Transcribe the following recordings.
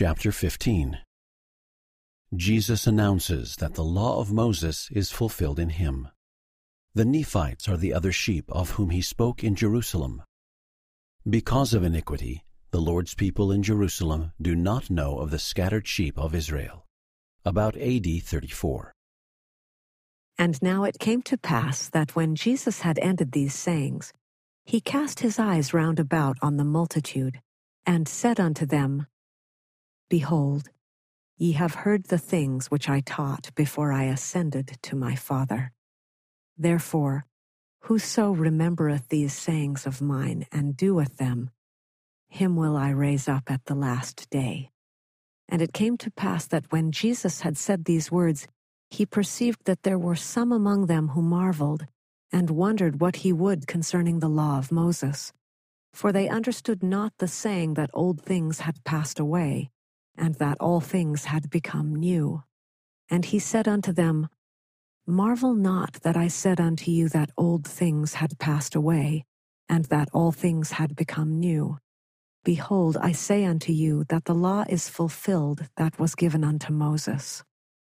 Chapter 15 Jesus announces that the law of Moses is fulfilled in him. The Nephites are the other sheep of whom he spoke in Jerusalem. Because of iniquity, the Lord's people in Jerusalem do not know of the scattered sheep of Israel. About AD 34. And now it came to pass that when Jesus had ended these sayings, he cast his eyes round about on the multitude, and said unto them, Behold, ye have heard the things which I taught before I ascended to my Father. Therefore, whoso remembereth these sayings of mine and doeth them, him will I raise up at the last day. And it came to pass that when Jesus had said these words, he perceived that there were some among them who marveled, and wondered what he would concerning the law of Moses. For they understood not the saying that old things had passed away, and that all things had become new. And he said unto them, Marvel not that I said unto you that old things had passed away, and that all things had become new. Behold, I say unto you that the law is fulfilled that was given unto Moses.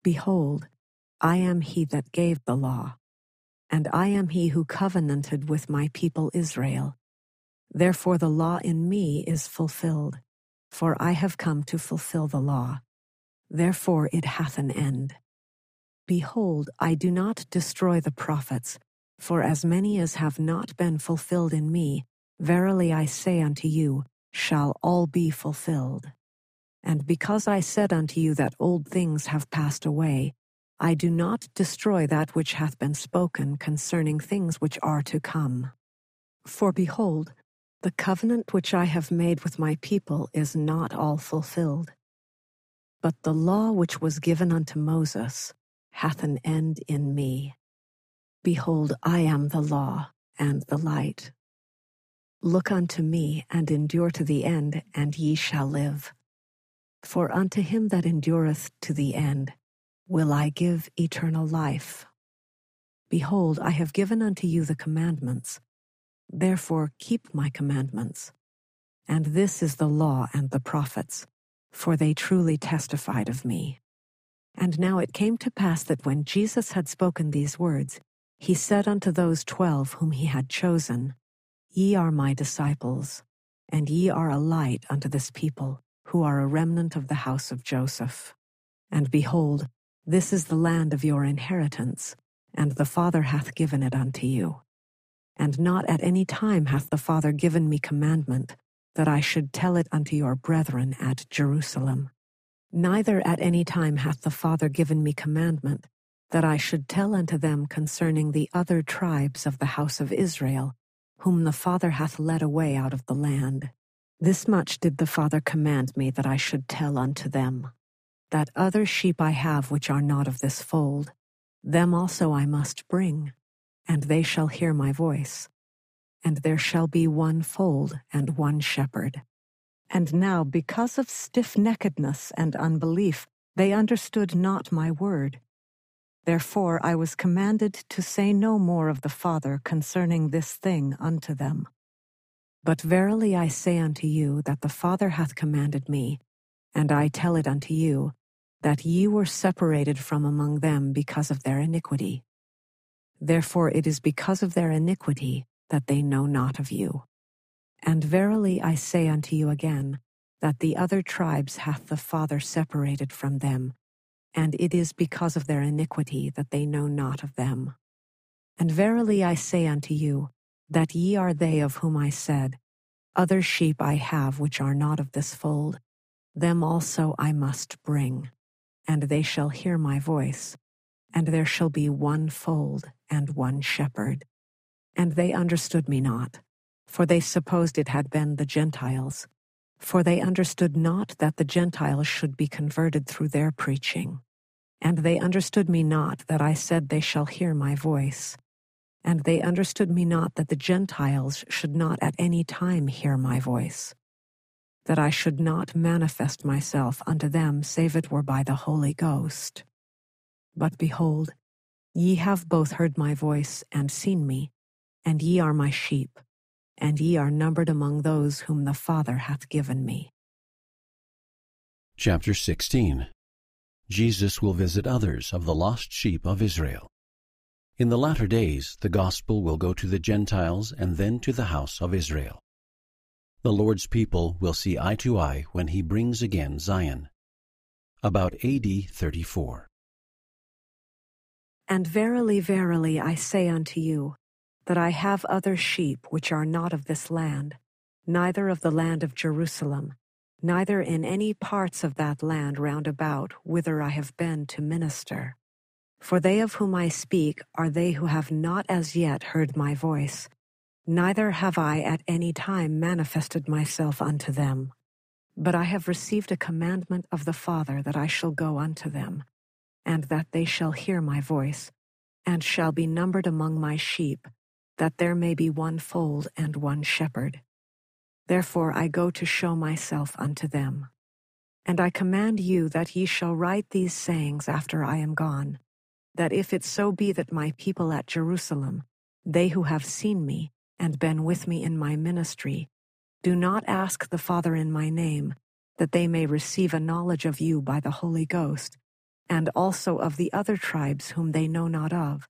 Behold, I am he that gave the law, and I am he who covenanted with my people Israel. Therefore the law in me is fulfilled for I have come to fulfill the law. Therefore it hath an end. Behold, I do not destroy the prophets, for as many as have not been fulfilled in me, verily I say unto you, shall all be fulfilled. And because I said unto you that old things have passed away, I do not destroy that which hath been spoken concerning things which are to come. For behold, the covenant which I have made with my people is not all fulfilled. But the law which was given unto Moses hath an end in me. Behold, I am the law and the light. Look unto me and endure to the end, and ye shall live. For unto him that endureth to the end will I give eternal life. Behold, I have given unto you the commandments Therefore keep my commandments. And this is the law and the prophets, for they truly testified of me. And now it came to pass that when Jesus had spoken these words, he said unto those twelve whom he had chosen, Ye are my disciples, and ye are a light unto this people, who are a remnant of the house of Joseph. And behold, this is the land of your inheritance, and the Father hath given it unto you. And not at any time hath the Father given me commandment that I should tell it unto your brethren at Jerusalem. Neither at any time hath the Father given me commandment that I should tell unto them concerning the other tribes of the house of Israel, whom the Father hath led away out of the land. This much did the Father command me that I should tell unto them. That other sheep I have which are not of this fold, them also I must bring and they shall hear my voice. And there shall be one fold and one shepherd. And now, because of stiff neckedness and unbelief, they understood not my word. Therefore I was commanded to say no more of the Father concerning this thing unto them. But verily I say unto you that the Father hath commanded me, and I tell it unto you, that ye were separated from among them because of their iniquity. Therefore it is because of their iniquity that they know not of you. And verily I say unto you again, that the other tribes hath the Father separated from them, and it is because of their iniquity that they know not of them. And verily I say unto you, that ye are they of whom I said, Other sheep I have which are not of this fold, them also I must bring, and they shall hear my voice, and there shall be one fold and one shepherd. And they understood me not, for they supposed it had been the Gentiles. For they understood not that the Gentiles should be converted through their preaching. And they understood me not that I said they shall hear my voice. And they understood me not that the Gentiles should not at any time hear my voice. That I should not manifest myself unto them save it were by the Holy Ghost. But behold, ye have both heard my voice and seen me, and ye are my sheep, and ye are numbered among those whom the Father hath given me. Chapter 16 Jesus will visit others of the lost sheep of Israel. In the latter days, the gospel will go to the Gentiles and then to the house of Israel. The Lord's people will see eye to eye when he brings again Zion. About AD 34. And verily, verily, I say unto you, that I have other sheep which are not of this land, neither of the land of Jerusalem neither in any parts of that land round about whither I have been to minister. For they of whom I speak are they who have not as yet heard my voice, neither have I at any time manifested myself unto them. But I have received a commandment of the Father that I shall go unto them, and that they shall hear my voice, and shall be numbered among my sheep, that there may be one fold and one shepherd. Therefore I go to show myself unto them. And I command you that ye shall write these sayings after I am gone, that if it so be that my people at Jerusalem, they who have seen me and been with me in my ministry, do not ask the Father in my name, that they may receive a knowledge of you by the Holy Ghost, and also of the other tribes whom they know not of,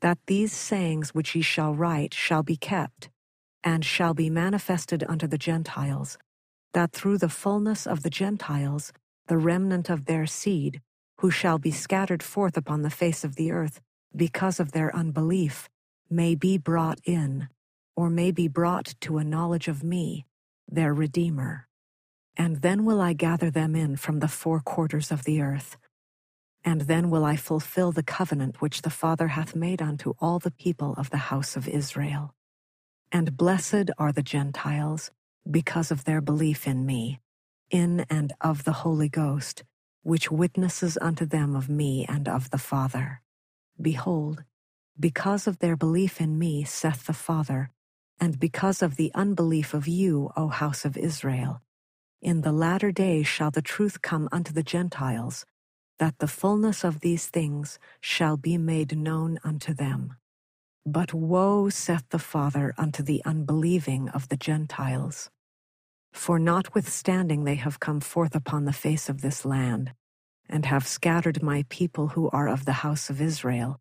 that these sayings which ye shall write shall be kept and shall be manifested unto the Gentiles, that through the fullness of the Gentiles, the remnant of their seed, who shall be scattered forth upon the face of the earth because of their unbelief, may be brought in, or may be brought to a knowledge of me, their Redeemer. And then will I gather them in from the four quarters of the earth. And then will I fulfill the covenant which the Father hath made unto all the people of the house of Israel. And blessed are the Gentiles because of their belief in me, in and of the Holy Ghost, which witnesses unto them of me and of the Father. Behold, because of their belief in me, saith the Father, and because of the unbelief of you, O house of Israel, in the latter days shall the truth come unto the Gentiles, that the fullness of these things shall be made known unto them. But woe, saith the Father, unto the unbelieving of the Gentiles. For notwithstanding they have come forth upon the face of this land, and have scattered my people who are of the house of Israel,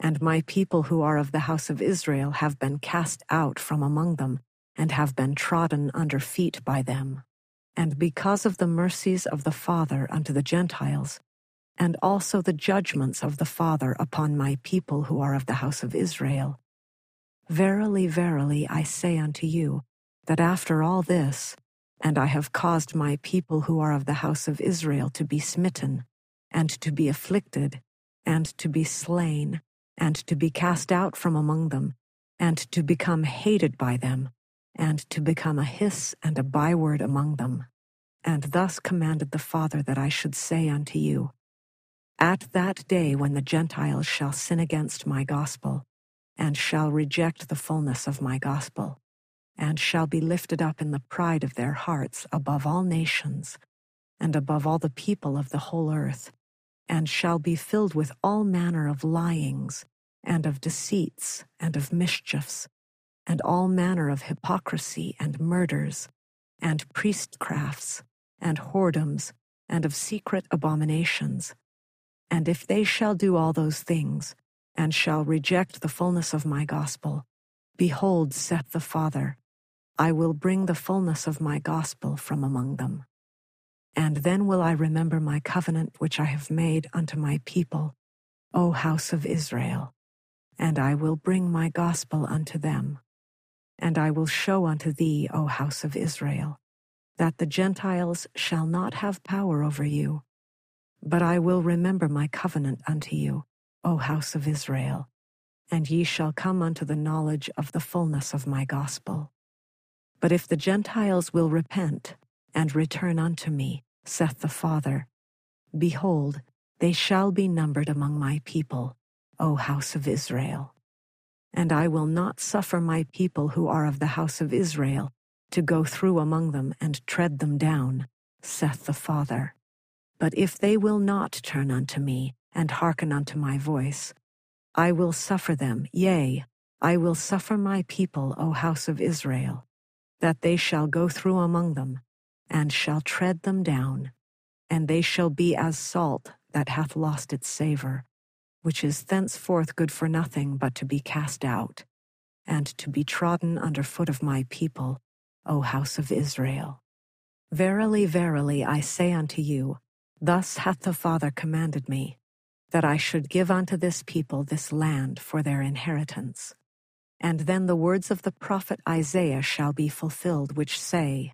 and my people who are of the house of Israel have been cast out from among them, and have been trodden under feet by them. And because of the mercies of the Father unto the Gentiles, and also the judgments of the Father upon my people who are of the house of Israel. Verily, verily, I say unto you, that after all this, and I have caused my people who are of the house of Israel to be smitten, and to be afflicted, and to be slain, and to be cast out from among them, and to become hated by them, and to become a hiss and a byword among them. And thus commanded the Father that I should say unto you, at that day when the Gentiles shall sin against my gospel, and shall reject the fullness of my gospel, and shall be lifted up in the pride of their hearts above all nations, and above all the people of the whole earth, and shall be filled with all manner of lyings, and of deceits, and of mischiefs, and all manner of hypocrisy and murders, and priestcrafts, and whoredoms, and of secret abominations and if they shall do all those things, and shall reject the fullness of my gospel, behold, saith the Father, I will bring the fullness of my gospel from among them. And then will I remember my covenant which I have made unto my people, O house of Israel, and I will bring my gospel unto them. And I will show unto thee, O house of Israel, that the Gentiles shall not have power over you, but I will remember my covenant unto you, O house of Israel, and ye shall come unto the knowledge of the fullness of my gospel. But if the Gentiles will repent and return unto me, saith the Father, behold, they shall be numbered among my people, O house of Israel. And I will not suffer my people who are of the house of Israel to go through among them and tread them down, saith the Father. But if they will not turn unto me, and hearken unto my voice, I will suffer them, yea, I will suffer my people, O house of Israel, that they shall go through among them, and shall tread them down, and they shall be as salt that hath lost its savour, which is thenceforth good for nothing but to be cast out, and to be trodden under foot of my people, O house of Israel. Verily, verily, I say unto you, thus hath the Father commanded me, that I should give unto this people this land for their inheritance. And then the words of the prophet Isaiah shall be fulfilled, which say,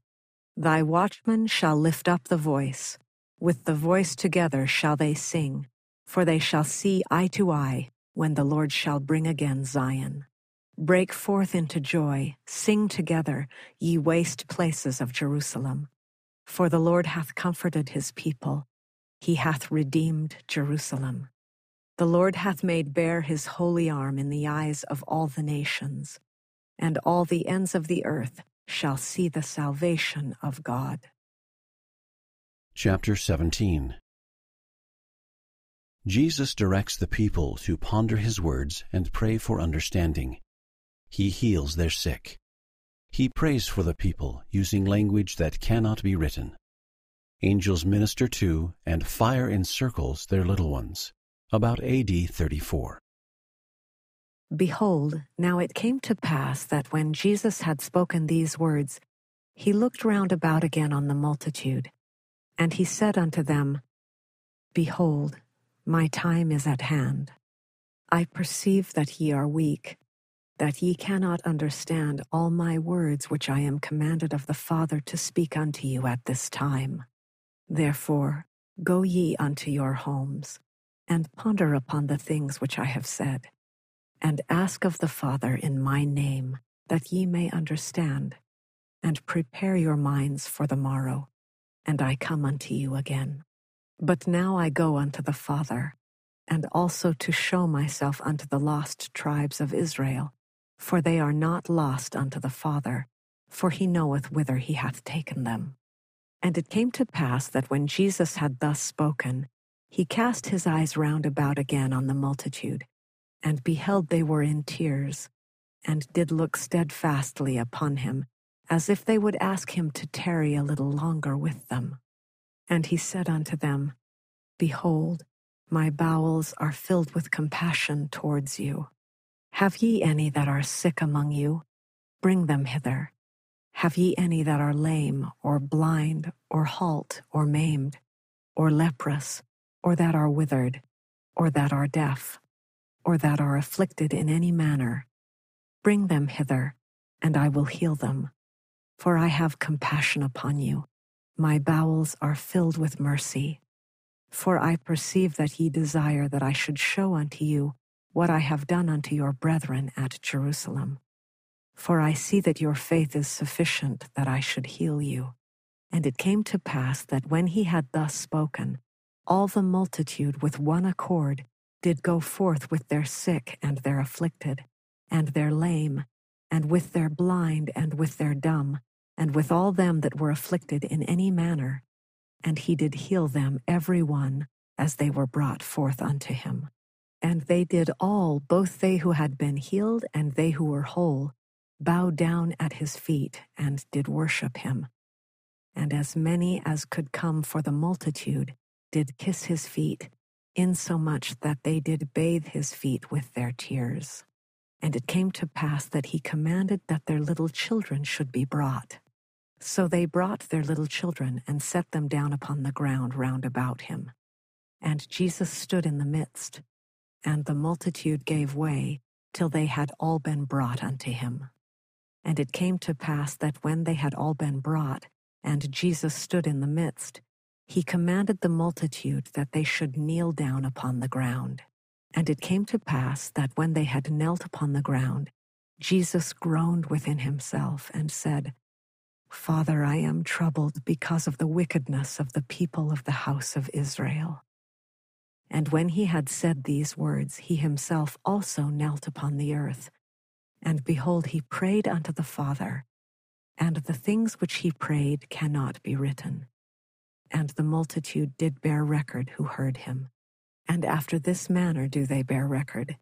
Thy watchmen shall lift up the voice, with the voice together shall they sing, for they shall see eye to eye when the Lord shall bring again Zion. Break forth into joy, sing together, ye waste places of Jerusalem. For the Lord hath comforted his people, he hath redeemed Jerusalem. The Lord hath made bare his holy arm in the eyes of all the nations, and all the ends of the earth shall see the salvation of God. Chapter 17 Jesus directs the people to ponder his words and pray for understanding. He heals their sick. He prays for the people using language that cannot be written. Angels minister to and fire encircles their little ones. About AD 34. Behold, now it came to pass that when Jesus had spoken these words, he looked round about again on the multitude and he said unto them, Behold, my time is at hand. I perceive that ye are weak, that ye cannot understand all my words which I am commanded of the Father to speak unto you at this time. Therefore, go ye unto your homes, and ponder upon the things which I have said, and ask of the Father in my name, that ye may understand, and prepare your minds for the morrow and I come unto you again. But now I go unto the Father, and also to show myself unto the lost tribes of Israel, for they are not lost unto the Father, for he knoweth whither he hath taken them. And it came to pass that when Jesus had thus spoken, he cast his eyes round about again on the multitude, and beheld they were in tears, and did look steadfastly upon him, as if they would ask him to tarry a little longer with them. And he said unto them, Behold, my bowels are filled with compassion towards you. Have ye any that are sick among you? Bring them hither. Have ye any that are lame, or blind, or halt, or maimed, or leprous, or that are withered, or that are deaf, or that are afflicted in any manner? Bring them hither, and I will heal them for I have compassion upon you. My bowels are filled with mercy. For I perceive that ye desire that I should show unto you what I have done unto your brethren at Jerusalem. For I see that your faith is sufficient that I should heal you. And it came to pass that when he had thus spoken, all the multitude with one accord did go forth with their sick and their afflicted, and their lame, and with their blind and with their dumb, and with all them that were afflicted in any manner, and he did heal them every one as they were brought forth unto him. And they did all, both they who had been healed and they who were whole, bow down at his feet and did worship him. And as many as could come for the multitude did kiss his feet, insomuch that they did bathe his feet with their tears. And it came to pass that he commanded that their little children should be brought. So they brought their little children and set them down upon the ground round about him. And Jesus stood in the midst, and the multitude gave way till they had all been brought unto him. And it came to pass that when they had all been brought, and Jesus stood in the midst, he commanded the multitude that they should kneel down upon the ground. And it came to pass that when they had knelt upon the ground, Jesus groaned within himself and said, Father, I am troubled because of the wickedness of the people of the house of Israel. And when he had said these words, he himself also knelt upon the earth. And behold, he prayed unto the Father, and the things which he prayed cannot be written. And the multitude did bear record who heard him. And after this manner do they bear record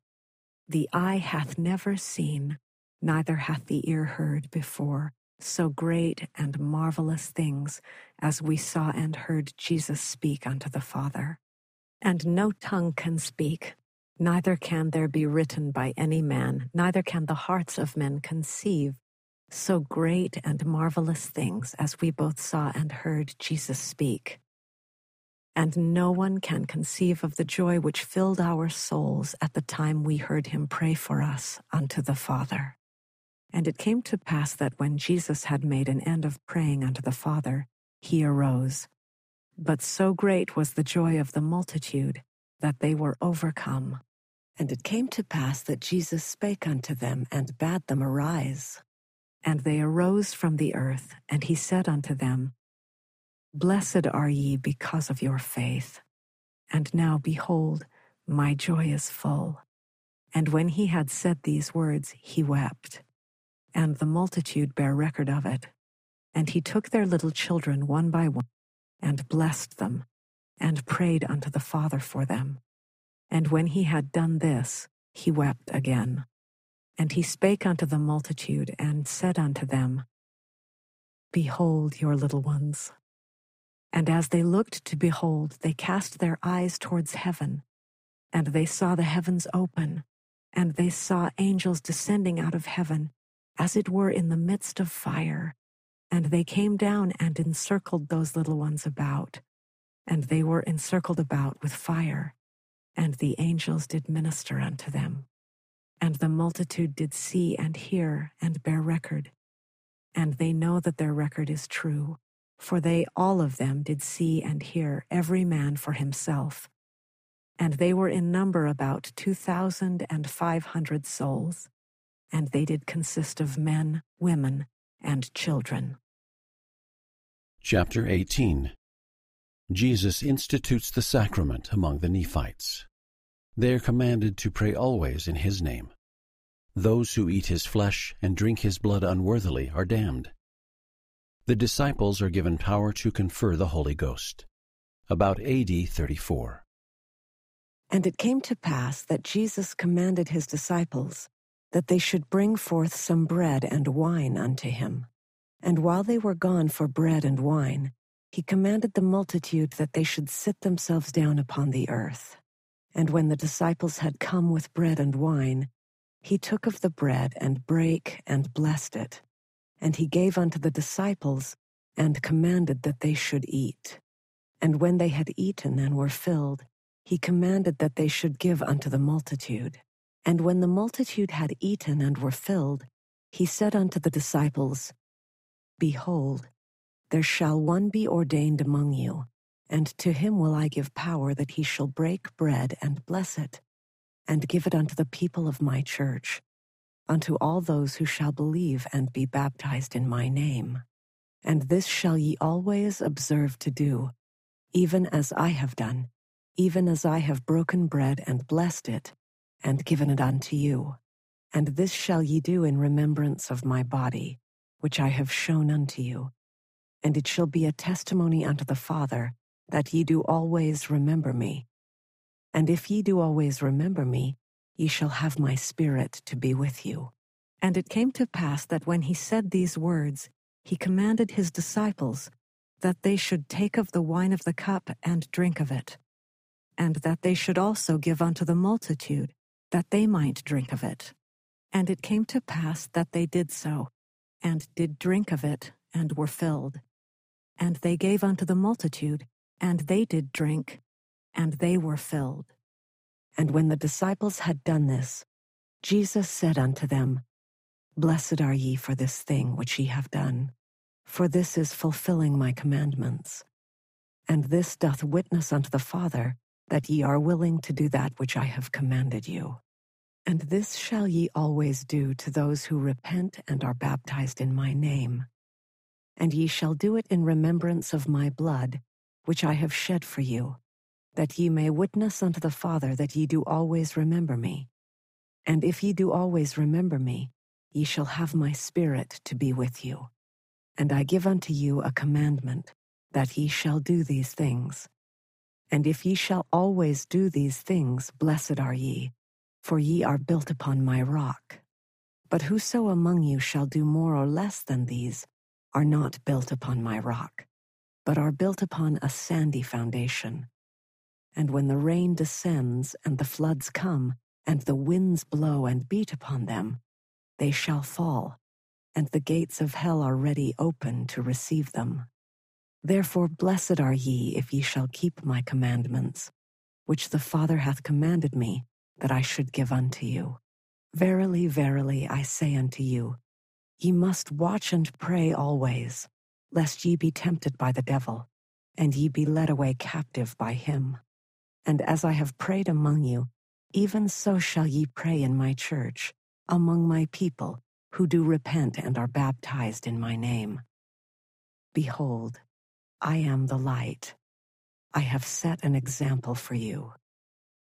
The eye hath never seen, neither hath the ear heard before so great and marvelous things as we saw and heard Jesus speak unto the Father. And no tongue can speak, neither can there be written by any man, neither can the hearts of men conceive so great and marvelous things as we both saw and heard Jesus speak. And no one can conceive of the joy which filled our souls at the time we heard him pray for us unto the Father. And it came to pass that when Jesus had made an end of praying unto the Father, he arose. But so great was the joy of the multitude that they were overcome. And it came to pass that Jesus spake unto them and bade them arise. And they arose from the earth, and he said unto them, Blessed are ye because of your faith. And now behold, my joy is full. And when he had said these words, he wept and the multitude bare record of it. And he took their little children one by one, and blessed them, and prayed unto the Father for them. And when he had done this, he wept again. And he spake unto the multitude, and said unto them, Behold your little ones. And as they looked to behold, they cast their eyes towards heaven, and they saw the heavens open, and they saw angels descending out of heaven as it were in the midst of fire. And they came down and encircled those little ones about. And they were encircled about with fire. And the angels did minister unto them. And the multitude did see and hear and bear record. And they know that their record is true, for they all of them did see and hear, every man for himself. And they were in number about two thousand and five hundred souls and they did consist of men, women, and children. Chapter 18 Jesus institutes the sacrament among the Nephites. They are commanded to pray always in his name. Those who eat his flesh and drink his blood unworthily are damned. The disciples are given power to confer the Holy Ghost. About AD 34. And it came to pass that Jesus commanded his disciples that they should bring forth some bread and wine unto him. And while they were gone for bread and wine, he commanded the multitude that they should sit themselves down upon the earth. And when the disciples had come with bread and wine, he took of the bread and brake and blessed it. And he gave unto the disciples and commanded that they should eat. And when they had eaten and were filled, he commanded that they should give unto the multitude. And when the multitude had eaten and were filled, he said unto the disciples, Behold, there shall one be ordained among you, and to him will I give power that he shall break bread and bless it, and give it unto the people of my church, unto all those who shall believe and be baptized in my name. And this shall ye always observe to do, even as I have done, even as I have broken bread and blessed it and given it unto you. And this shall ye do in remembrance of my body, which I have shown unto you. And it shall be a testimony unto the Father, that ye do always remember me. And if ye do always remember me, ye shall have my Spirit to be with you. And it came to pass that when he said these words, he commanded his disciples that they should take of the wine of the cup and drink of it, and that they should also give unto the multitude that they might drink of it. And it came to pass that they did so, and did drink of it, and were filled. And they gave unto the multitude, and they did drink, and they were filled. And when the disciples had done this, Jesus said unto them, Blessed are ye for this thing which ye have done, for this is fulfilling my commandments. And this doth witness unto the Father that ye are willing to do that which I have commanded you. And this shall ye always do to those who repent and are baptized in my name. And ye shall do it in remembrance of my blood, which I have shed for you, that ye may witness unto the Father that ye do always remember me. And if ye do always remember me, ye shall have my Spirit to be with you. And I give unto you a commandment, that ye shall do these things. And if ye shall always do these things, blessed are ye for ye are built upon my rock. But whoso among you shall do more or less than these are not built upon my rock, but are built upon a sandy foundation. And when the rain descends and the floods come, and the winds blow and beat upon them, they shall fall, and the gates of hell are ready open to receive them. Therefore blessed are ye if ye shall keep my commandments, which the Father hath commanded me that I should give unto you. Verily, verily, I say unto you, ye must watch and pray always, lest ye be tempted by the devil, and ye be led away captive by him. And as I have prayed among you, even so shall ye pray in my church, among my people, who do repent and are baptized in my name. Behold, I am the light. I have set an example for you.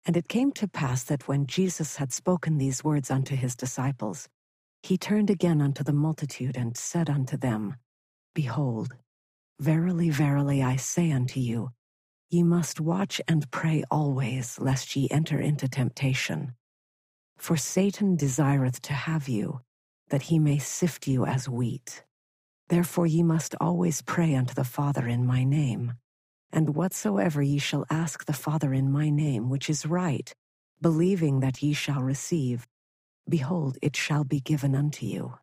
And it came to pass that when Jesus had spoken these words unto his disciples, he turned again unto the multitude and said unto them, Behold, verily, verily, I say unto you, Ye must watch and pray always, lest ye enter into temptation. For Satan desireth to have you, that he may sift you as wheat. Therefore ye must always pray unto the Father in my name. And whatsoever ye shall ask the Father in my name, which is right, believing that ye shall receive, behold, it shall be given unto you.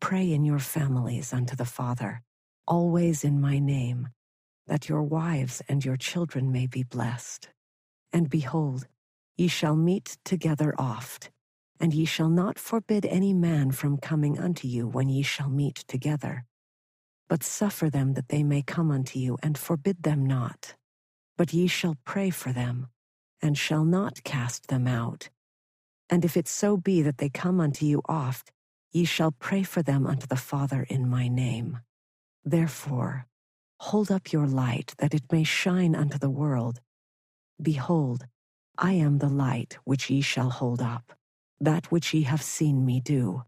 Pray in your families unto the Father, always in my name that your wives and your children may be blessed. And behold, ye shall meet together oft, and ye shall not forbid any man from coming unto you when ye shall meet together. But suffer them that they may come unto you, and forbid them not. But ye shall pray for them, and shall not cast them out. And if it so be that they come unto you oft, ye shall pray for them unto the Father in my name. Therefore, Hold up your light, that it may shine unto the world. Behold, I am the light which ye shall hold up, that which ye have seen me do.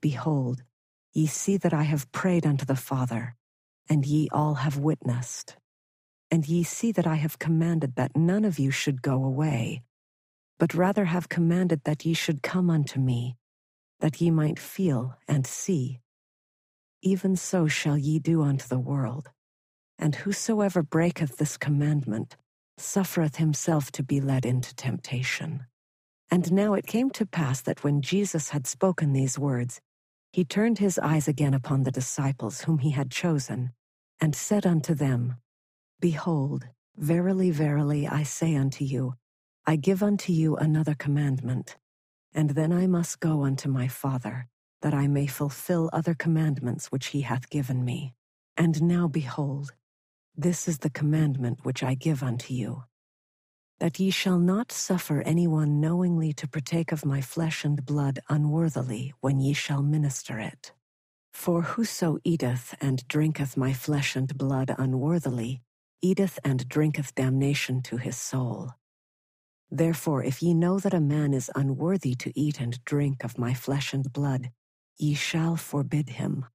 Behold, ye see that I have prayed unto the Father, and ye all have witnessed. And ye see that I have commanded that none of you should go away, but rather have commanded that ye should come unto me, that ye might feel and see even so shall ye do unto the world. And whosoever breaketh this commandment suffereth himself to be led into temptation. And now it came to pass that when Jesus had spoken these words, he turned his eyes again upon the disciples whom he had chosen, and said unto them, Behold, verily, verily, I say unto you, I give unto you another commandment, and then I must go unto my Father that I may fulfill other commandments which he hath given me. And now behold, this is the commandment which I give unto you, that ye shall not suffer any one knowingly to partake of my flesh and blood unworthily when ye shall minister it. For whoso eateth and drinketh my flesh and blood unworthily, eateth and drinketh damnation to his soul. Therefore, if ye know that a man is unworthy to eat and drink of my flesh and blood, Ye shall forbid him.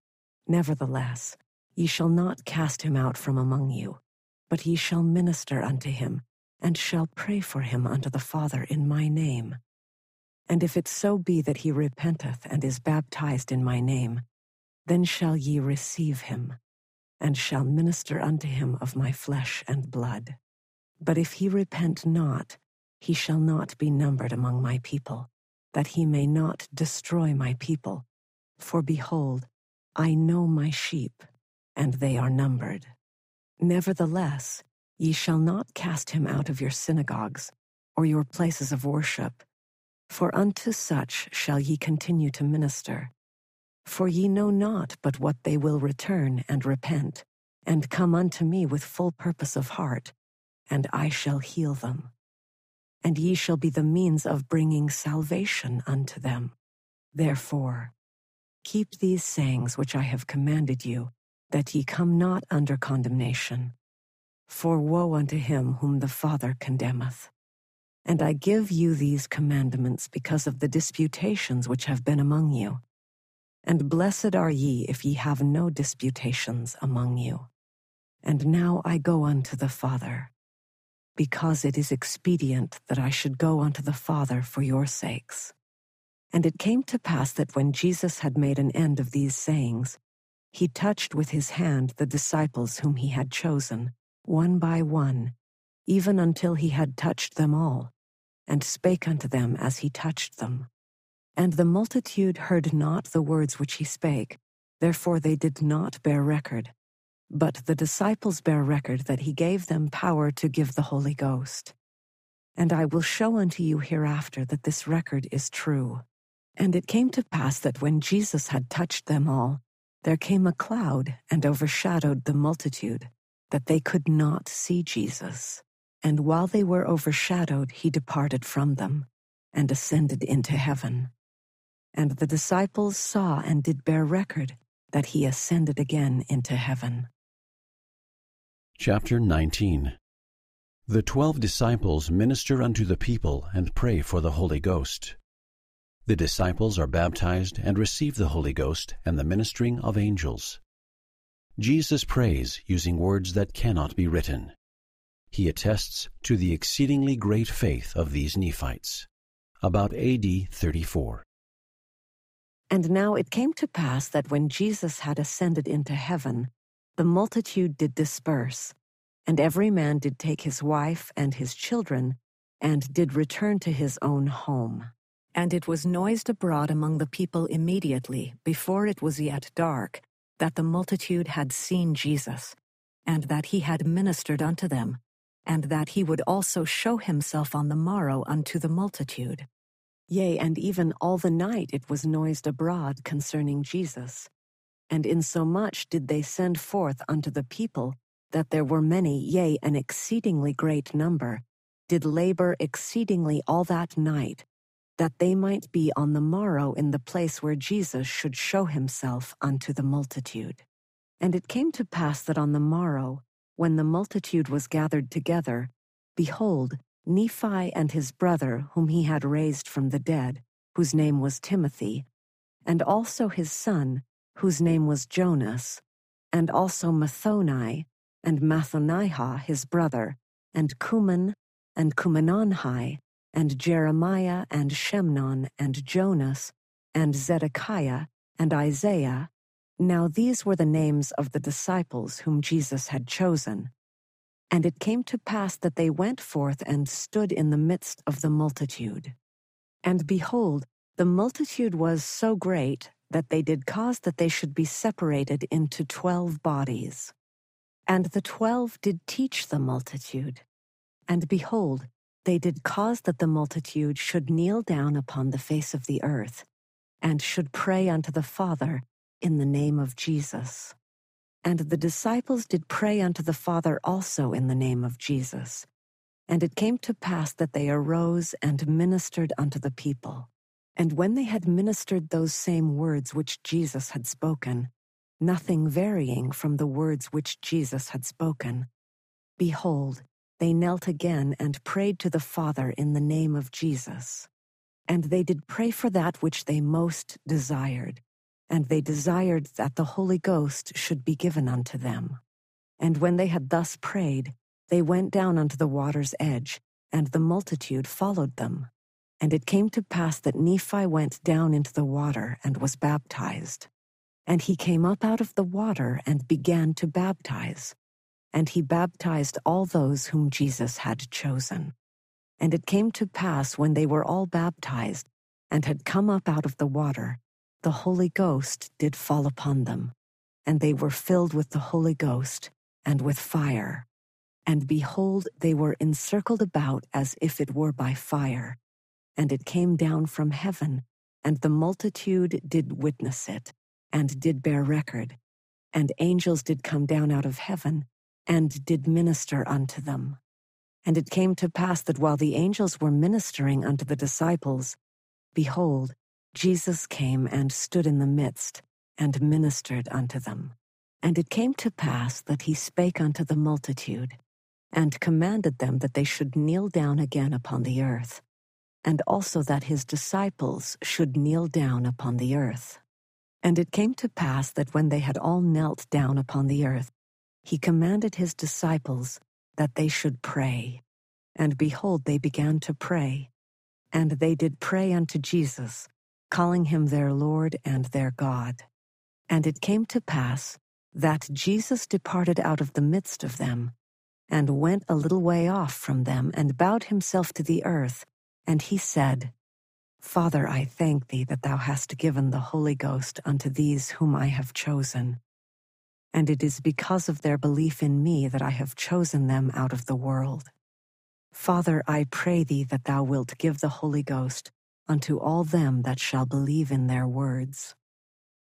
Nevertheless, ye shall not cast him out from among you, but ye shall minister unto him, and shall pray for him unto the Father in my name. And if it so be that he repenteth and is baptized in my name, then shall ye receive him, and shall minister unto him of my flesh and blood. But if he repent not, he shall not be numbered among my people, that he may not destroy my people for behold, I know my sheep, and they are numbered. Nevertheless, ye shall not cast him out of your synagogues, or your places of worship, for unto such shall ye continue to minister. For ye know not but what they will return and repent, and come unto me with full purpose of heart, and I shall heal them. And ye shall be the means of bringing salvation unto them. Therefore, Keep these sayings which I have commanded you, that ye come not under condemnation. For woe unto him whom the Father condemneth. And I give you these commandments because of the disputations which have been among you. And blessed are ye if ye have no disputations among you. And now I go unto the Father, because it is expedient that I should go unto the Father for your sakes And it came to pass that when Jesus had made an end of these sayings, he touched with his hand the disciples whom he had chosen, one by one, even until he had touched them all, and spake unto them as he touched them. And the multitude heard not the words which he spake, therefore they did not bear record. But the disciples bear record that he gave them power to give the Holy Ghost. And I will show unto you hereafter that this record is true. And it came to pass that when Jesus had touched them all, there came a cloud and overshadowed the multitude, that they could not see Jesus. And while they were overshadowed, he departed from them, and ascended into heaven. And the disciples saw and did bear record that he ascended again into heaven. Chapter 19 The twelve disciples minister unto the people and pray for the Holy Ghost. The disciples are baptized and receive the Holy Ghost and the ministering of angels. Jesus prays using words that cannot be written. He attests to the exceedingly great faith of these Nephites. About AD 34. And now it came to pass that when Jesus had ascended into heaven, the multitude did disperse, and every man did take his wife and his children, and did return to his own home. And it was noised abroad among the people immediately, before it was yet dark, that the multitude had seen Jesus, and that he had ministered unto them, and that he would also show himself on the morrow unto the multitude. Yea, and even all the night it was noised abroad concerning Jesus. And insomuch did they send forth unto the people, that there were many, yea, an exceedingly great number, did labor exceedingly all that night, that they might be on the morrow in the place where Jesus should show himself unto the multitude. And it came to pass that on the morrow, when the multitude was gathered together, behold, Nephi and his brother, whom he had raised from the dead, whose name was Timothy, and also his son, whose name was Jonas, and also Mathoni, and Mathonihah his brother, and Kumen, and Kumenonhi, and Jeremiah, and Shemnon, and Jonas, and Zedekiah, and Isaiah. Now these were the names of the disciples whom Jesus had chosen. And it came to pass that they went forth and stood in the midst of the multitude. And behold, the multitude was so great that they did cause that they should be separated into twelve bodies. And the twelve did teach the multitude. And behold, they did cause that the multitude should kneel down upon the face of the earth, and should pray unto the Father in the name of Jesus. And the disciples did pray unto the Father also in the name of Jesus. And it came to pass that they arose and ministered unto the people. And when they had ministered those same words which Jesus had spoken, nothing varying from the words which Jesus had spoken, behold, they knelt again and prayed to the Father in the name of Jesus. And they did pray for that which they most desired, and they desired that the Holy Ghost should be given unto them. And when they had thus prayed, they went down unto the water's edge, and the multitude followed them. And it came to pass that Nephi went down into the water and was baptized. And he came up out of the water and began to baptize and he baptized all those whom Jesus had chosen. And it came to pass when they were all baptized, and had come up out of the water, the Holy Ghost did fall upon them, and they were filled with the Holy Ghost and with fire. And behold, they were encircled about as if it were by fire. And it came down from heaven, and the multitude did witness it, and did bear record. And angels did come down out of heaven, and did minister unto them. And it came to pass that while the angels were ministering unto the disciples, behold, Jesus came and stood in the midst, and ministered unto them. And it came to pass that he spake unto the multitude, and commanded them that they should kneel down again upon the earth, and also that his disciples should kneel down upon the earth. And it came to pass that when they had all knelt down upon the earth, he commanded his disciples that they should pray. And behold, they began to pray. And they did pray unto Jesus, calling him their Lord and their God. And it came to pass that Jesus departed out of the midst of them, and went a little way off from them, and bowed himself to the earth, and he said, Father, I thank thee that thou hast given the Holy Ghost unto these whom I have chosen. And it is because of their belief in me that I have chosen them out of the world. Father, I pray thee that thou wilt give the Holy Ghost unto all them that shall believe in their words.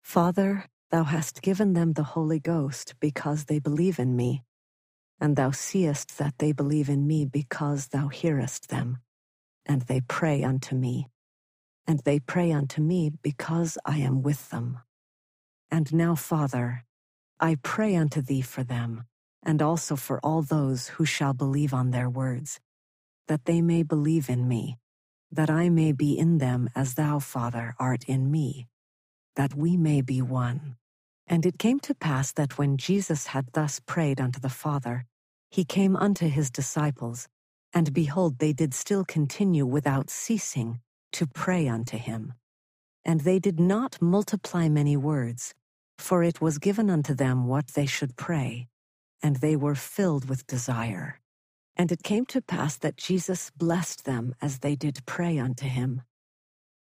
Father, thou hast given them the Holy Ghost because they believe in me, and thou seest that they believe in me because thou hearest them, and they pray unto me and they pray unto me because I am with them. And now, Father, I pray unto thee for them, and also for all those who shall believe on their words, that they may believe in me, that I may be in them as thou, Father, art in me, that we may be one. And it came to pass that when Jesus had thus prayed unto the Father, he came unto his disciples, and behold, they did still continue without ceasing to pray unto him. And they did not multiply many words, for it was given unto them what they should pray, and they were filled with desire. And it came to pass that Jesus blessed them as they did pray unto him.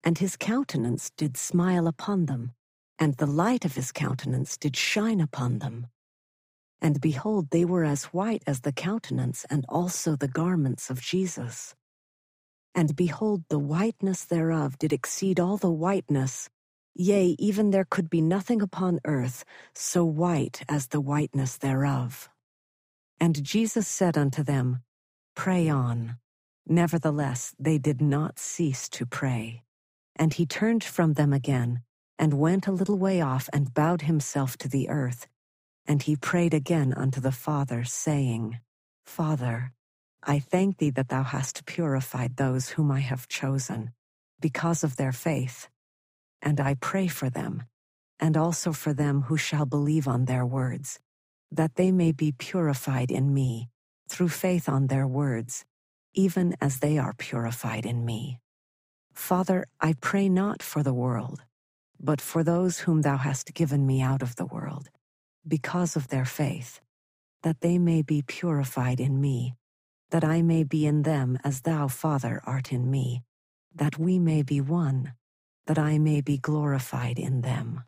And his countenance did smile upon them, and the light of his countenance did shine upon them. And behold, they were as white as the countenance and also the garments of Jesus. And behold, the whiteness thereof did exceed all the whiteness. Yea, even there could be nothing upon earth so white as the whiteness thereof. And Jesus said unto them, Pray on. Nevertheless, they did not cease to pray. And he turned from them again, and went a little way off, and bowed himself to the earth. And he prayed again unto the Father, saying, Father, I thank thee that thou hast purified those whom I have chosen, because of their faith. And I pray for them, and also for them who shall believe on their words, that they may be purified in me, through faith on their words, even as they are purified in me. Father, I pray not for the world, but for those whom thou hast given me out of the world, because of their faith, that they may be purified in me that I may be in them as thou, Father, art in me, that we may be one, that I may be glorified in them.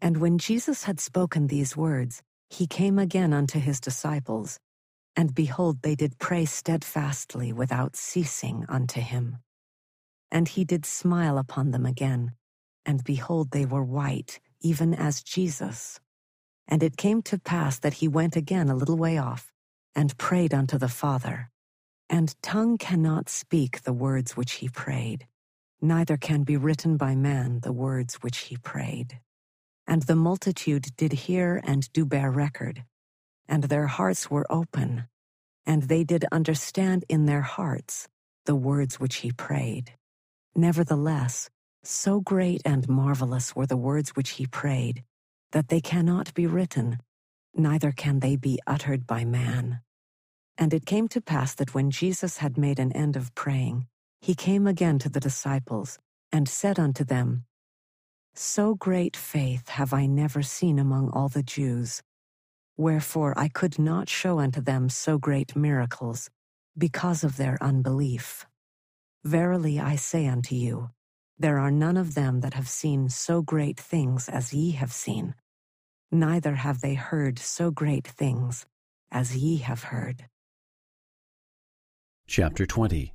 And when Jesus had spoken these words, he came again unto his disciples, and behold, they did pray steadfastly without ceasing unto him. And he did smile upon them again, and behold, they were white, even as Jesus. And it came to pass that he went again a little way off, and prayed unto the Father. And tongue cannot speak the words which he prayed, neither can be written by man the words which he prayed. And the multitude did hear and do bear record, and their hearts were open, and they did understand in their hearts the words which he prayed. Nevertheless, so great and marvelous were the words which he prayed, that they cannot be written, neither can they be uttered by man. And it came to pass that when Jesus had made an end of praying, he came again to the disciples, and said unto them, So great faith have I never seen among all the Jews. Wherefore I could not show unto them so great miracles, because of their unbelief. Verily I say unto you, there are none of them that have seen so great things as ye have seen, neither have they heard so great things as ye have heard. Chapter 20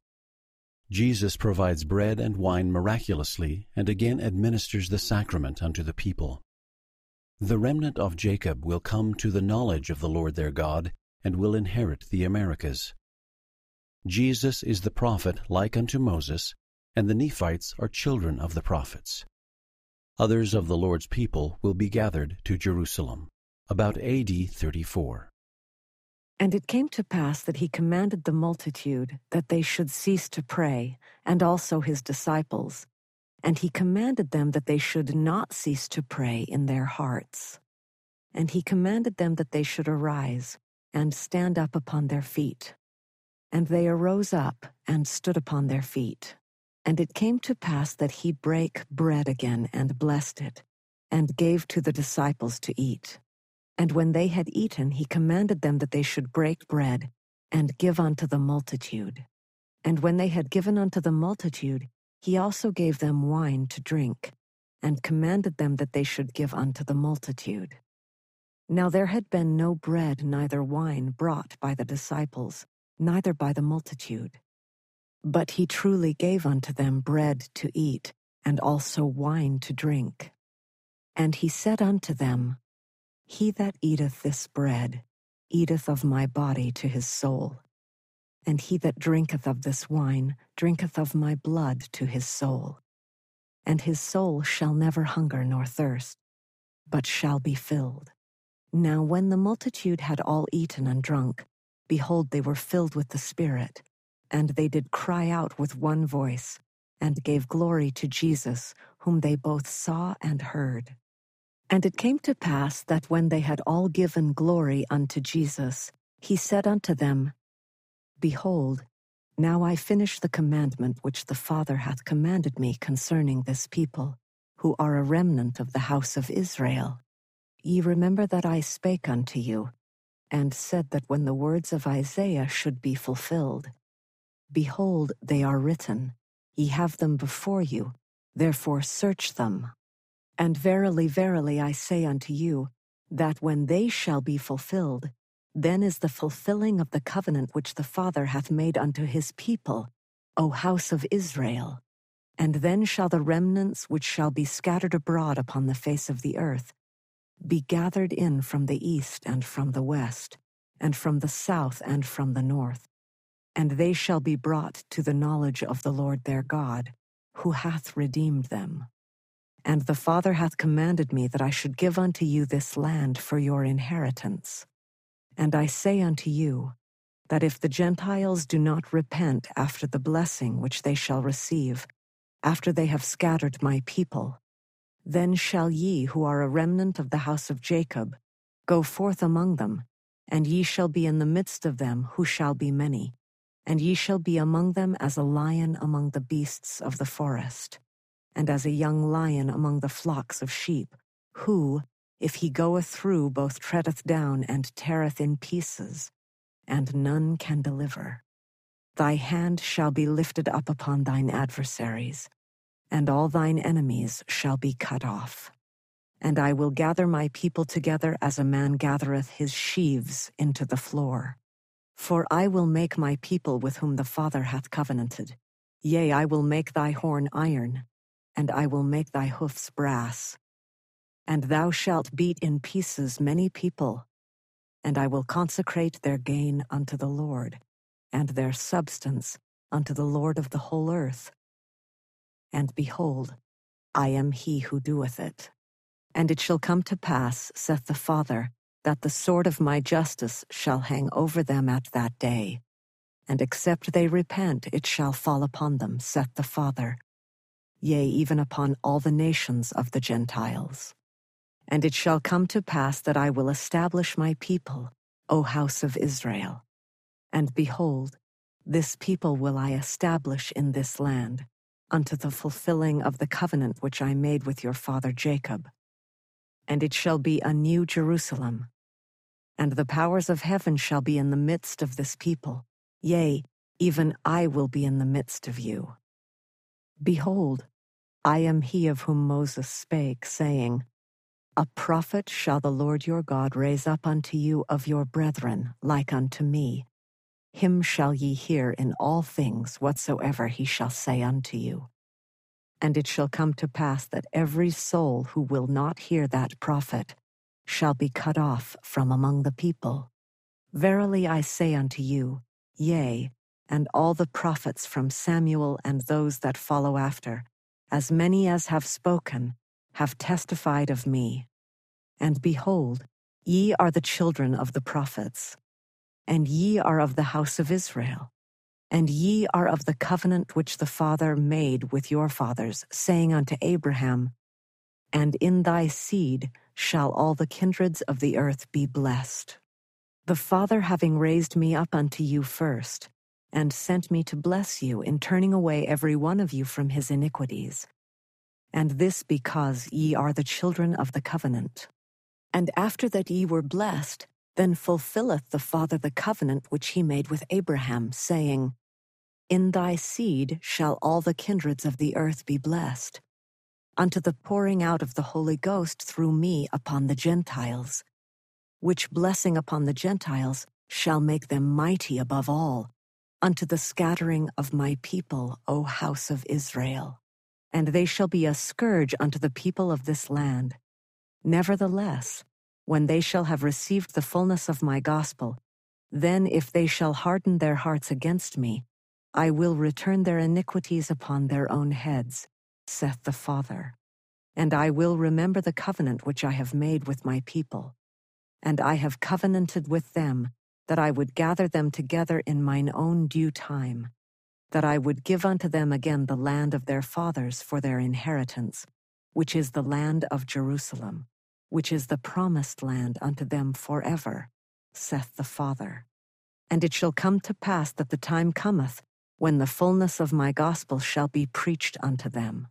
Jesus provides bread and wine miraculously and again administers the sacrament unto the people. The remnant of Jacob will come to the knowledge of the Lord their God and will inherit the Americas. Jesus is the prophet like unto Moses, and the Nephites are children of the prophets. Others of the Lord's people will be gathered to Jerusalem. About AD 34. And it came to pass that he commanded the multitude that they should cease to pray, and also his disciples. And he commanded them that they should not cease to pray in their hearts. And he commanded them that they should arise and stand up upon their feet. And they arose up and stood upon their feet. And it came to pass that he brake bread again and blessed it, and gave to the disciples to eat. And when they had eaten, he commanded them that they should break bread and give unto the multitude. And when they had given unto the multitude, he also gave them wine to drink, and commanded them that they should give unto the multitude. Now there had been no bread neither wine brought by the disciples, neither by the multitude. But he truly gave unto them bread to eat, and also wine to drink. And he said unto them, He that eateth this bread eateth of my body to his soul, and he that drinketh of this wine drinketh of my blood to his soul. And his soul shall never hunger nor thirst, but shall be filled. Now when the multitude had all eaten and drunk, behold, they were filled with the Spirit, and they did cry out with one voice, and gave glory to Jesus, whom they both saw and heard. And it came to pass that when they had all given glory unto Jesus, he said unto them, Behold, now I finish the commandment which the Father hath commanded me concerning this people, who are a remnant of the house of Israel. Ye remember that I spake unto you, and said that when the words of Isaiah should be fulfilled, Behold, they are written, ye have them before you, therefore search them. And verily, verily, I say unto you, that when they shall be fulfilled, then is the fulfilling of the covenant which the Father hath made unto his people, O house of Israel. And then shall the remnants which shall be scattered abroad upon the face of the earth be gathered in from the east and from the west, and from the south and from the north. And they shall be brought to the knowledge of the Lord their God, who hath redeemed them. And the Father hath commanded me that I should give unto you this land for your inheritance. And I say unto you, that if the Gentiles do not repent after the blessing which they shall receive, after they have scattered my people, then shall ye, who are a remnant of the house of Jacob, go forth among them, and ye shall be in the midst of them, who shall be many, and ye shall be among them as a lion among the beasts of the forest, and as a young lion among the flocks of sheep, who, if he goeth through, both treadeth down and teareth in pieces, and none can deliver. Thy hand shall be lifted up upon thine adversaries and all thine enemies shall be cut off. And I will gather my people together as a man gathereth his sheaves into the floor. For I will make my people with whom the Father hath covenanted. Yea, I will make thy horn iron, and I will make thy hoofs brass. And thou shalt beat in pieces many people, and I will consecrate their gain unto the Lord, and their substance unto the Lord of the whole earth and behold, I am he who doeth it. And it shall come to pass, saith the Father, that the sword of my justice shall hang over them at that day. And except they repent, it shall fall upon them, saith the Father, yea, even upon all the nations of the Gentiles. And it shall come to pass that I will establish my people, O house of Israel. And behold, this people will I establish in this land, unto the fulfilling of the covenant which I made with your father Jacob. And it shall be a new Jerusalem. And the powers of heaven shall be in the midst of this people. Yea, even I will be in the midst of you. Behold, I am he of whom Moses spake, saying, A prophet shall the Lord your God raise up unto you of your brethren, like unto me, him shall ye hear in all things whatsoever he shall say unto you. And it shall come to pass that every soul who will not hear that prophet shall be cut off from among the people. Verily I say unto you, yea, and all the prophets from Samuel and those that follow after, as many as have spoken, have testified of me. And behold, ye are the children of the prophets and ye are of the house of Israel. And ye are of the covenant which the Father made with your fathers, saying unto Abraham, And in thy seed shall all the kindreds of the earth be blessed. The Father having raised me up unto you first, and sent me to bless you in turning away every one of you from his iniquities. And this because ye are the children of the covenant. And after that ye were blessed, then fulfilleth the Father the covenant which he made with Abraham, saying, In thy seed shall all the kindreds of the earth be blessed, unto the pouring out of the Holy Ghost through me upon the Gentiles, which blessing upon the Gentiles shall make them mighty above all, unto the scattering of my people, O house of Israel. And they shall be a scourge unto the people of this land. Nevertheless, when they shall have received the fullness of my gospel, then if they shall harden their hearts against me, I will return their iniquities upon their own heads, saith the Father. And I will remember the covenant which I have made with my people. And I have covenanted with them that I would gather them together in mine own due time, that I would give unto them again the land of their fathers for their inheritance, which is the land of Jerusalem, which is the promised land unto them forever, saith the Father. And it shall come to pass that the time cometh when the fullness of my gospel shall be preached unto them,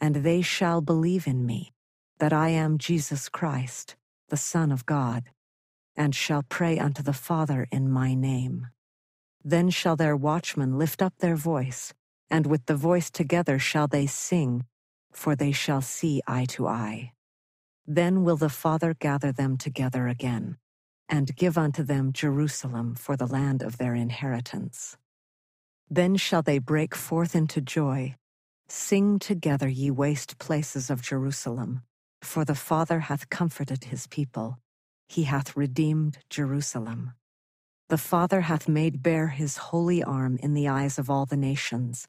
and they shall believe in me, that I am Jesus Christ, the Son of God and shall pray unto the Father in my name. Then shall their watchmen lift up their voice, and with the voice together shall they sing, for they shall see eye to eye. Then will the Father gather them together again, and give unto them Jerusalem for the land of their inheritance. Then shall they break forth into joy. Sing together, ye waste places of Jerusalem, for the Father hath comforted his people he hath redeemed Jerusalem. The Father hath made bare his holy arm in the eyes of all the nations,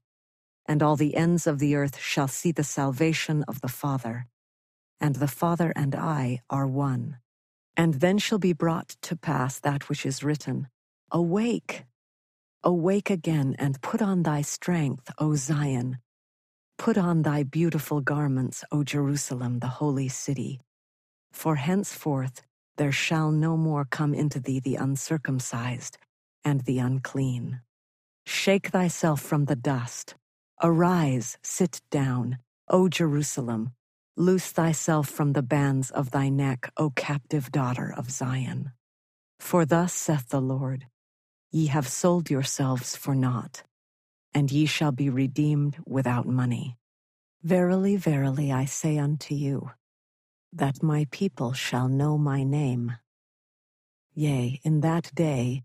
and all the ends of the earth shall see the salvation of the Father. And the Father and I are one. And then shall be brought to pass that which is written Awake! Awake again, and put on thy strength, O Zion. Put on thy beautiful garments, O Jerusalem, the holy city. For henceforth there shall no more come into thee the uncircumcised and the unclean. Shake thyself from the dust. Arise, sit down, O Jerusalem. Loose thyself from the bands of thy neck, O captive daughter of Zion. For thus saith the Lord Ye have sold yourselves for naught, and ye shall be redeemed without money. Verily, verily, I say unto you, that my people shall know my name. Yea, in that day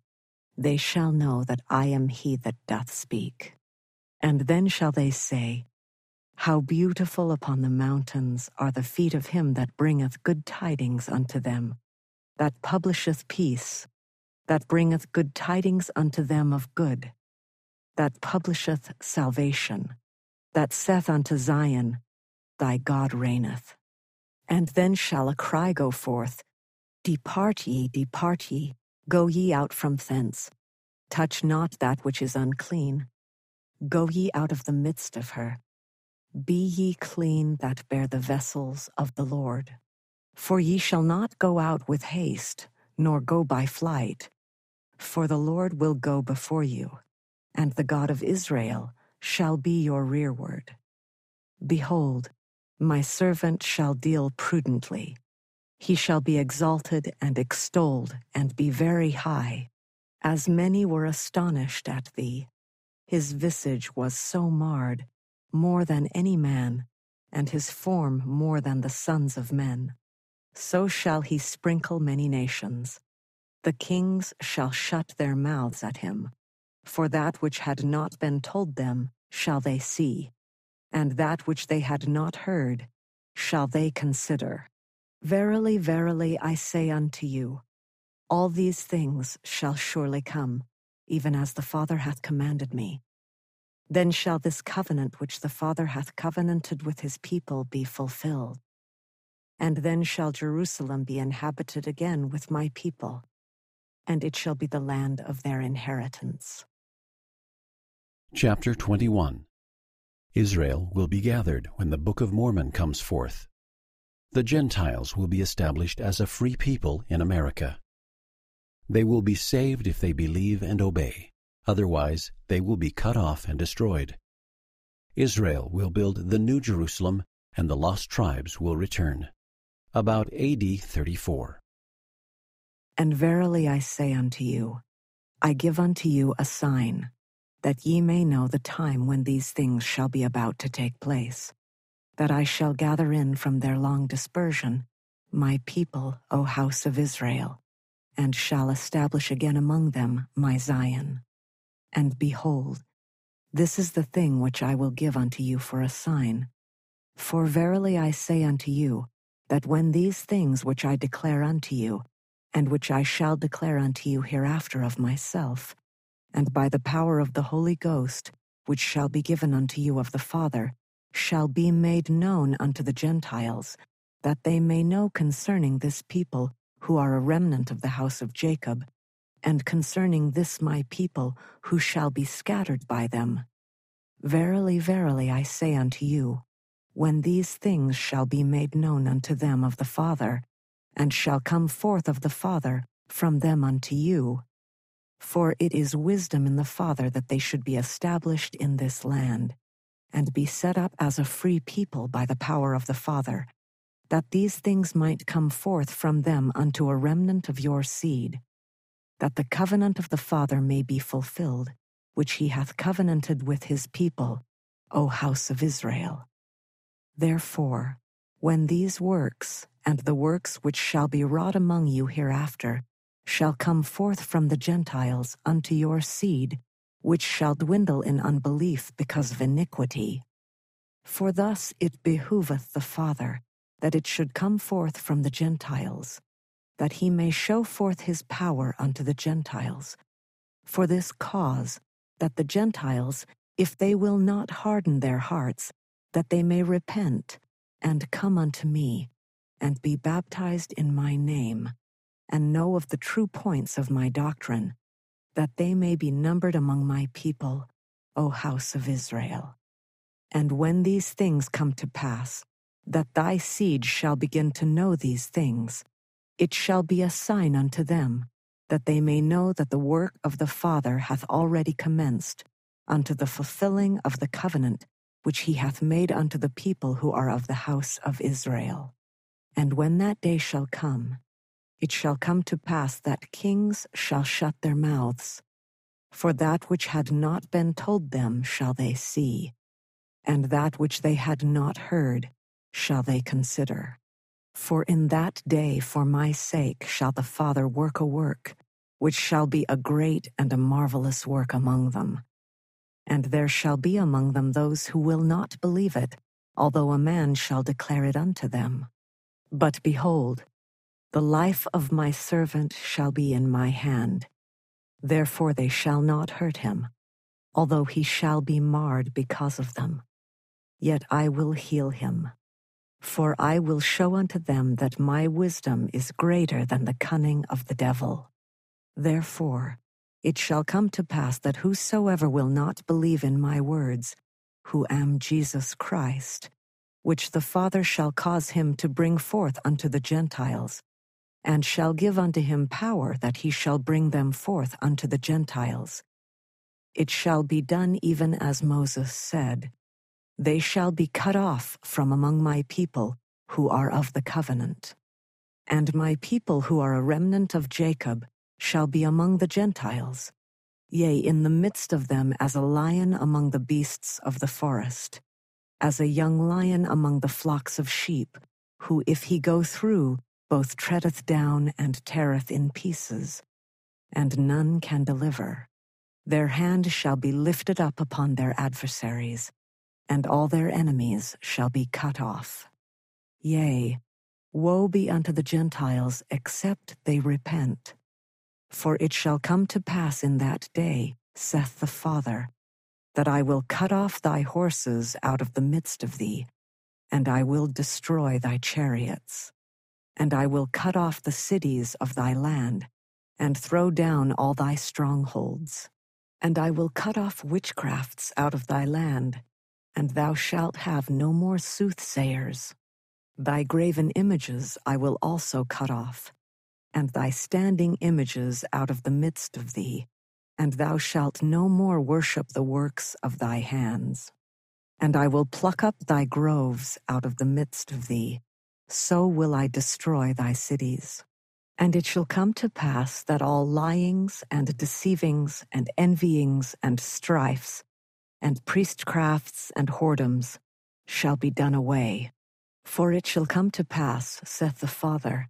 they shall know that I am he that doth speak. And then shall they say, How beautiful upon the mountains are the feet of him that bringeth good tidings unto them, that publisheth peace, that bringeth good tidings unto them of good, that publisheth salvation, that saith unto Zion, Thy God reigneth. And then shall a cry go forth Depart ye, depart ye, go ye out from thence. Touch not that which is unclean. Go ye out of the midst of her. Be ye clean that bear the vessels of the Lord. For ye shall not go out with haste, nor go by flight. For the Lord will go before you, and the God of Israel shall be your rearward. Behold, my servant shall deal prudently. He shall be exalted and extolled and be very high. As many were astonished at thee. His visage was so marred, more than any man, and his form more than the sons of men. So shall he sprinkle many nations. The kings shall shut their mouths at him. For that which had not been told them shall they see and that which they had not heard shall they consider. Verily, verily, I say unto you, all these things shall surely come, even as the Father hath commanded me. Then shall this covenant which the Father hath covenanted with his people be fulfilled. And then shall Jerusalem be inhabited again with my people, and it shall be the land of their inheritance. Chapter 21 Israel will be gathered when the Book of Mormon comes forth. The Gentiles will be established as a free people in America. They will be saved if they believe and obey. Otherwise, they will be cut off and destroyed. Israel will build the New Jerusalem, and the lost tribes will return. About AD 34. And verily I say unto you, I give unto you a sign, that ye may know the time when these things shall be about to take place, that I shall gather in from their long dispersion my people, O house of Israel, and shall establish again among them my Zion. And behold, this is the thing which I will give unto you for a sign. For verily I say unto you, that when these things which I declare unto you, and which I shall declare unto you hereafter of myself, and by the power of the Holy Ghost, which shall be given unto you of the Father, shall be made known unto the Gentiles, that they may know concerning this people, who are a remnant of the house of Jacob, and concerning this my people, who shall be scattered by them. Verily, verily, I say unto you, when these things shall be made known unto them of the Father, and shall come forth of the Father from them unto you. For it is wisdom in the Father that they should be established in this land, and be set up as a free people by the power of the Father, that these things might come forth from them unto a remnant of your seed, that the covenant of the Father may be fulfilled, which he hath covenanted with his people, O house of Israel. Therefore, when these works, and the works which shall be wrought among you hereafter, shall come forth from the Gentiles unto your seed, which shall dwindle in unbelief because of iniquity. For thus it behoveth the Father that it should come forth from the Gentiles, that he may show forth his power unto the Gentiles. For this cause, that the Gentiles, if they will not harden their hearts, that they may repent, and come unto me, and be baptized in my name, and know of the true points of my doctrine, that they may be numbered among my people, O house of Israel. And when these things come to pass, that thy seed shall begin to know these things. It shall be a sign unto them, that they may know that the work of the Father hath already commenced, unto the fulfilling of the covenant which he hath made unto the people who are of the house of Israel. And when that day shall come, it shall come to pass that kings shall shut their mouths, for that which had not been told them shall they see, and that which they had not heard shall they consider. For in that day for my sake shall the Father work a work, which shall be a great and a marvelous work among them. And there shall be among them those who will not believe it, although a man shall declare it unto them. But behold, the life of my servant shall be in my hand. Therefore they shall not hurt him, although he shall be marred because of them. Yet I will heal him. For I will show unto them that my wisdom is greater than the cunning of the devil. Therefore, it shall come to pass that whosoever will not believe in my words, who am Jesus Christ, which the Father shall cause him to bring forth unto the Gentiles, and shall give unto him power that he shall bring them forth unto the Gentiles. It shall be done even as Moses said. They shall be cut off from among my people who are of the covenant. And my people who are a remnant of Jacob shall be among the Gentiles, yea, in the midst of them as a lion among the beasts of the forest, as a young lion among the flocks of sheep, who if he go through, both treadeth down and teareth in pieces, and none can deliver. Their hand shall be lifted up upon their adversaries and all their enemies shall be cut off. Yea, woe be unto the Gentiles, except they repent. For it shall come to pass in that day, saith the Father, that I will cut off thy horses out of the midst of thee, and I will destroy thy chariots. And I will cut off the cities of thy land, and throw down all thy strongholds. And I will cut off witchcrafts out of thy land, and thou shalt have no more soothsayers. Thy graven images I will also cut off, and thy standing images out of the midst of thee, and thou shalt no more worship the works of thy hands. And I will pluck up thy groves out of the midst of thee, so will I destroy thy cities. And it shall come to pass that all lyings and deceivings and envyings and strifes and priestcrafts and whoredoms shall be done away. For it shall come to pass, saith the Father,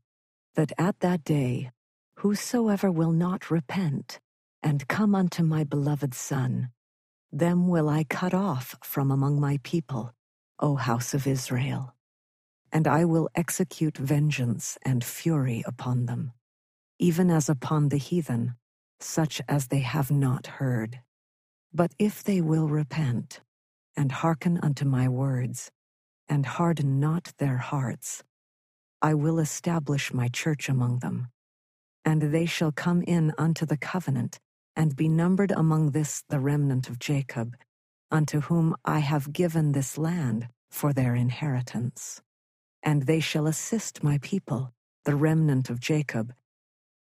that at that day whosoever will not repent and come unto my beloved Son, them will I cut off from among my people, O house of Israel and I will execute vengeance and fury upon them, even as upon the heathen, such as they have not heard. But if they will repent, and hearken unto my words, and harden not their hearts, I will establish my church among them, and they shall come in unto the covenant, and be numbered among this the remnant of Jacob, unto whom I have given this land for their inheritance and they shall assist my people, the remnant of Jacob,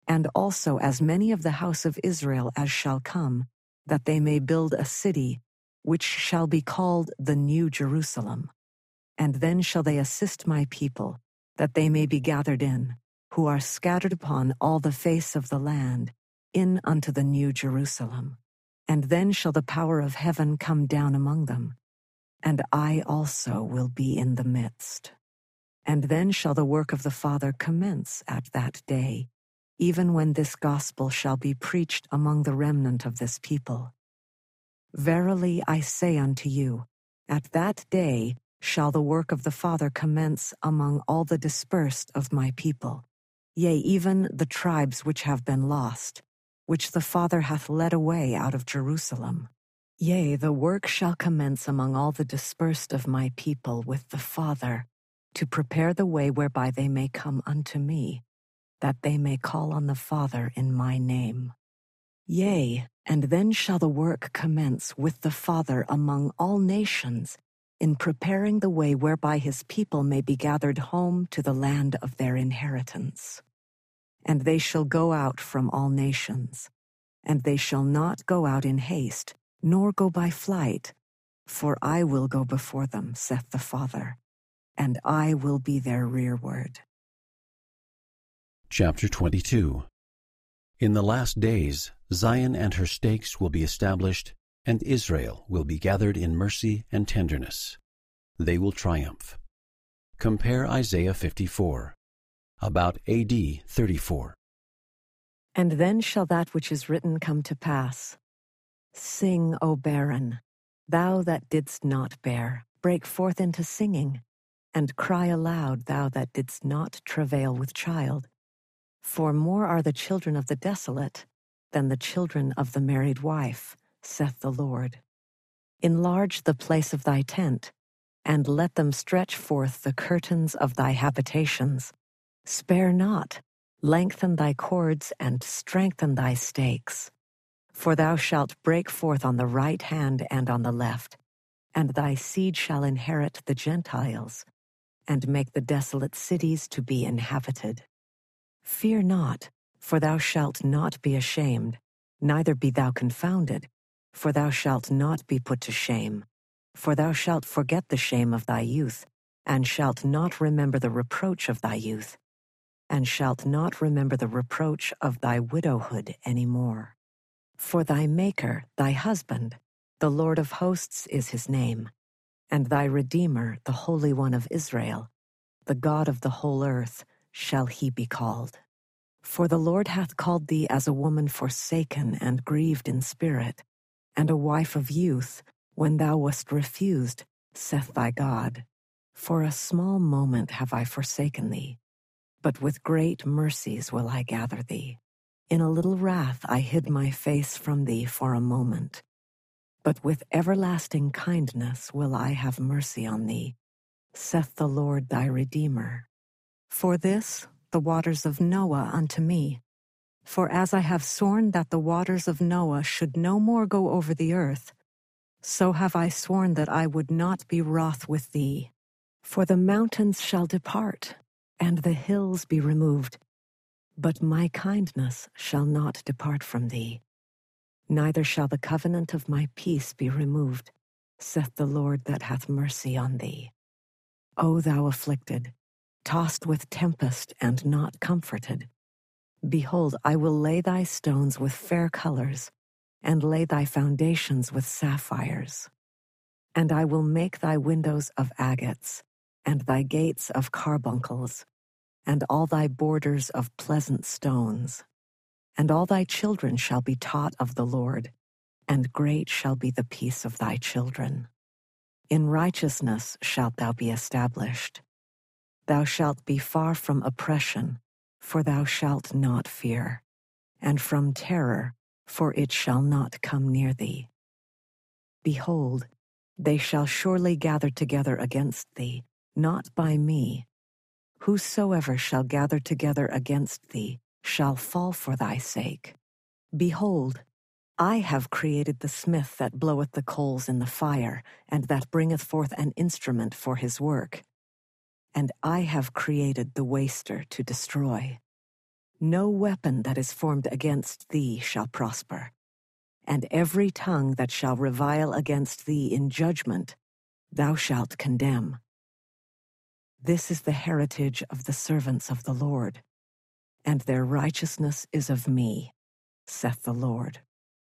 and also as many of the house of Israel as shall come, that they may build a city which shall be called the New Jerusalem. And then shall they assist my people, that they may be gathered in, who are scattered upon all the face of the land, in unto the New Jerusalem. And then shall the power of heaven come down among them, and I also will be in the midst. And then shall the work of the Father commence at that day, even when this gospel shall be preached among the remnant of this people. Verily I say unto you, at that day shall the work of the Father commence among all the dispersed of my people, yea, even the tribes which have been lost, which the Father hath led away out of Jerusalem. Yea, the work shall commence among all the dispersed of my people with the Father, to prepare the way whereby they may come unto me, that they may call on the Father in my name. Yea, and then shall the work commence with the Father among all nations, in preparing the way whereby his people may be gathered home to the land of their inheritance. And they shall go out from all nations, and they shall not go out in haste, nor go by flight, for I will go before them, saith the Father and I will be their rearward. Chapter 22 In the last days, Zion and her stakes will be established, and Israel will be gathered in mercy and tenderness. They will triumph. Compare Isaiah 54, about AD 34. And then shall that which is written come to pass. Sing, O barren, thou that didst not bear, break forth into singing and cry aloud, thou that didst not travail with child. For more are the children of the desolate than the children of the married wife, saith the Lord. Enlarge the place of thy tent, and let them stretch forth the curtains of thy habitations. Spare not, lengthen thy cords, and strengthen thy stakes. For thou shalt break forth on the right hand and on the left, and thy seed shall inherit the Gentiles and make the desolate cities to be inhabited. Fear not, for thou shalt not be ashamed, neither be thou confounded, for thou shalt not be put to shame. For thou shalt forget the shame of thy youth, and shalt not remember the reproach of thy youth, and shalt not remember the reproach of thy widowhood any more. For thy Maker, thy husband, the Lord of hosts is his name and thy Redeemer, the Holy One of Israel, the God of the whole earth, shall he be called. For the Lord hath called thee as a woman forsaken and grieved in spirit, and a wife of youth, when thou wast refused, saith thy God. For a small moment have I forsaken thee, but with great mercies will I gather thee. In a little wrath I hid my face from thee for a moment but with everlasting kindness will I have mercy on thee, saith the Lord thy Redeemer. For this the waters of Noah unto me. For as I have sworn that the waters of Noah should no more go over the earth, so have I sworn that I would not be wroth with thee. For the mountains shall depart, and the hills be removed, but my kindness shall not depart from thee neither shall the covenant of my peace be removed, saith the Lord that hath mercy on thee. O thou afflicted, tossed with tempest and not comforted, behold, I will lay thy stones with fair colors, and lay thy foundations with sapphires. And I will make thy windows of agates, and thy gates of carbuncles, and all thy borders of pleasant stones. And all thy children shall be taught of the Lord, and great shall be the peace of thy children. In righteousness shalt thou be established. Thou shalt be far from oppression, for thou shalt not fear, and from terror, for it shall not come near thee. Behold, they shall surely gather together against thee, not by me. Whosoever shall gather together against thee shall fall for thy sake. Behold, I have created the smith that bloweth the coals in the fire, and that bringeth forth an instrument for his work. And I have created the waster to destroy. No weapon that is formed against thee shall prosper, and every tongue that shall revile against thee in judgment thou shalt condemn. This is the heritage of the servants of the Lord, and their righteousness is of me, saith the Lord.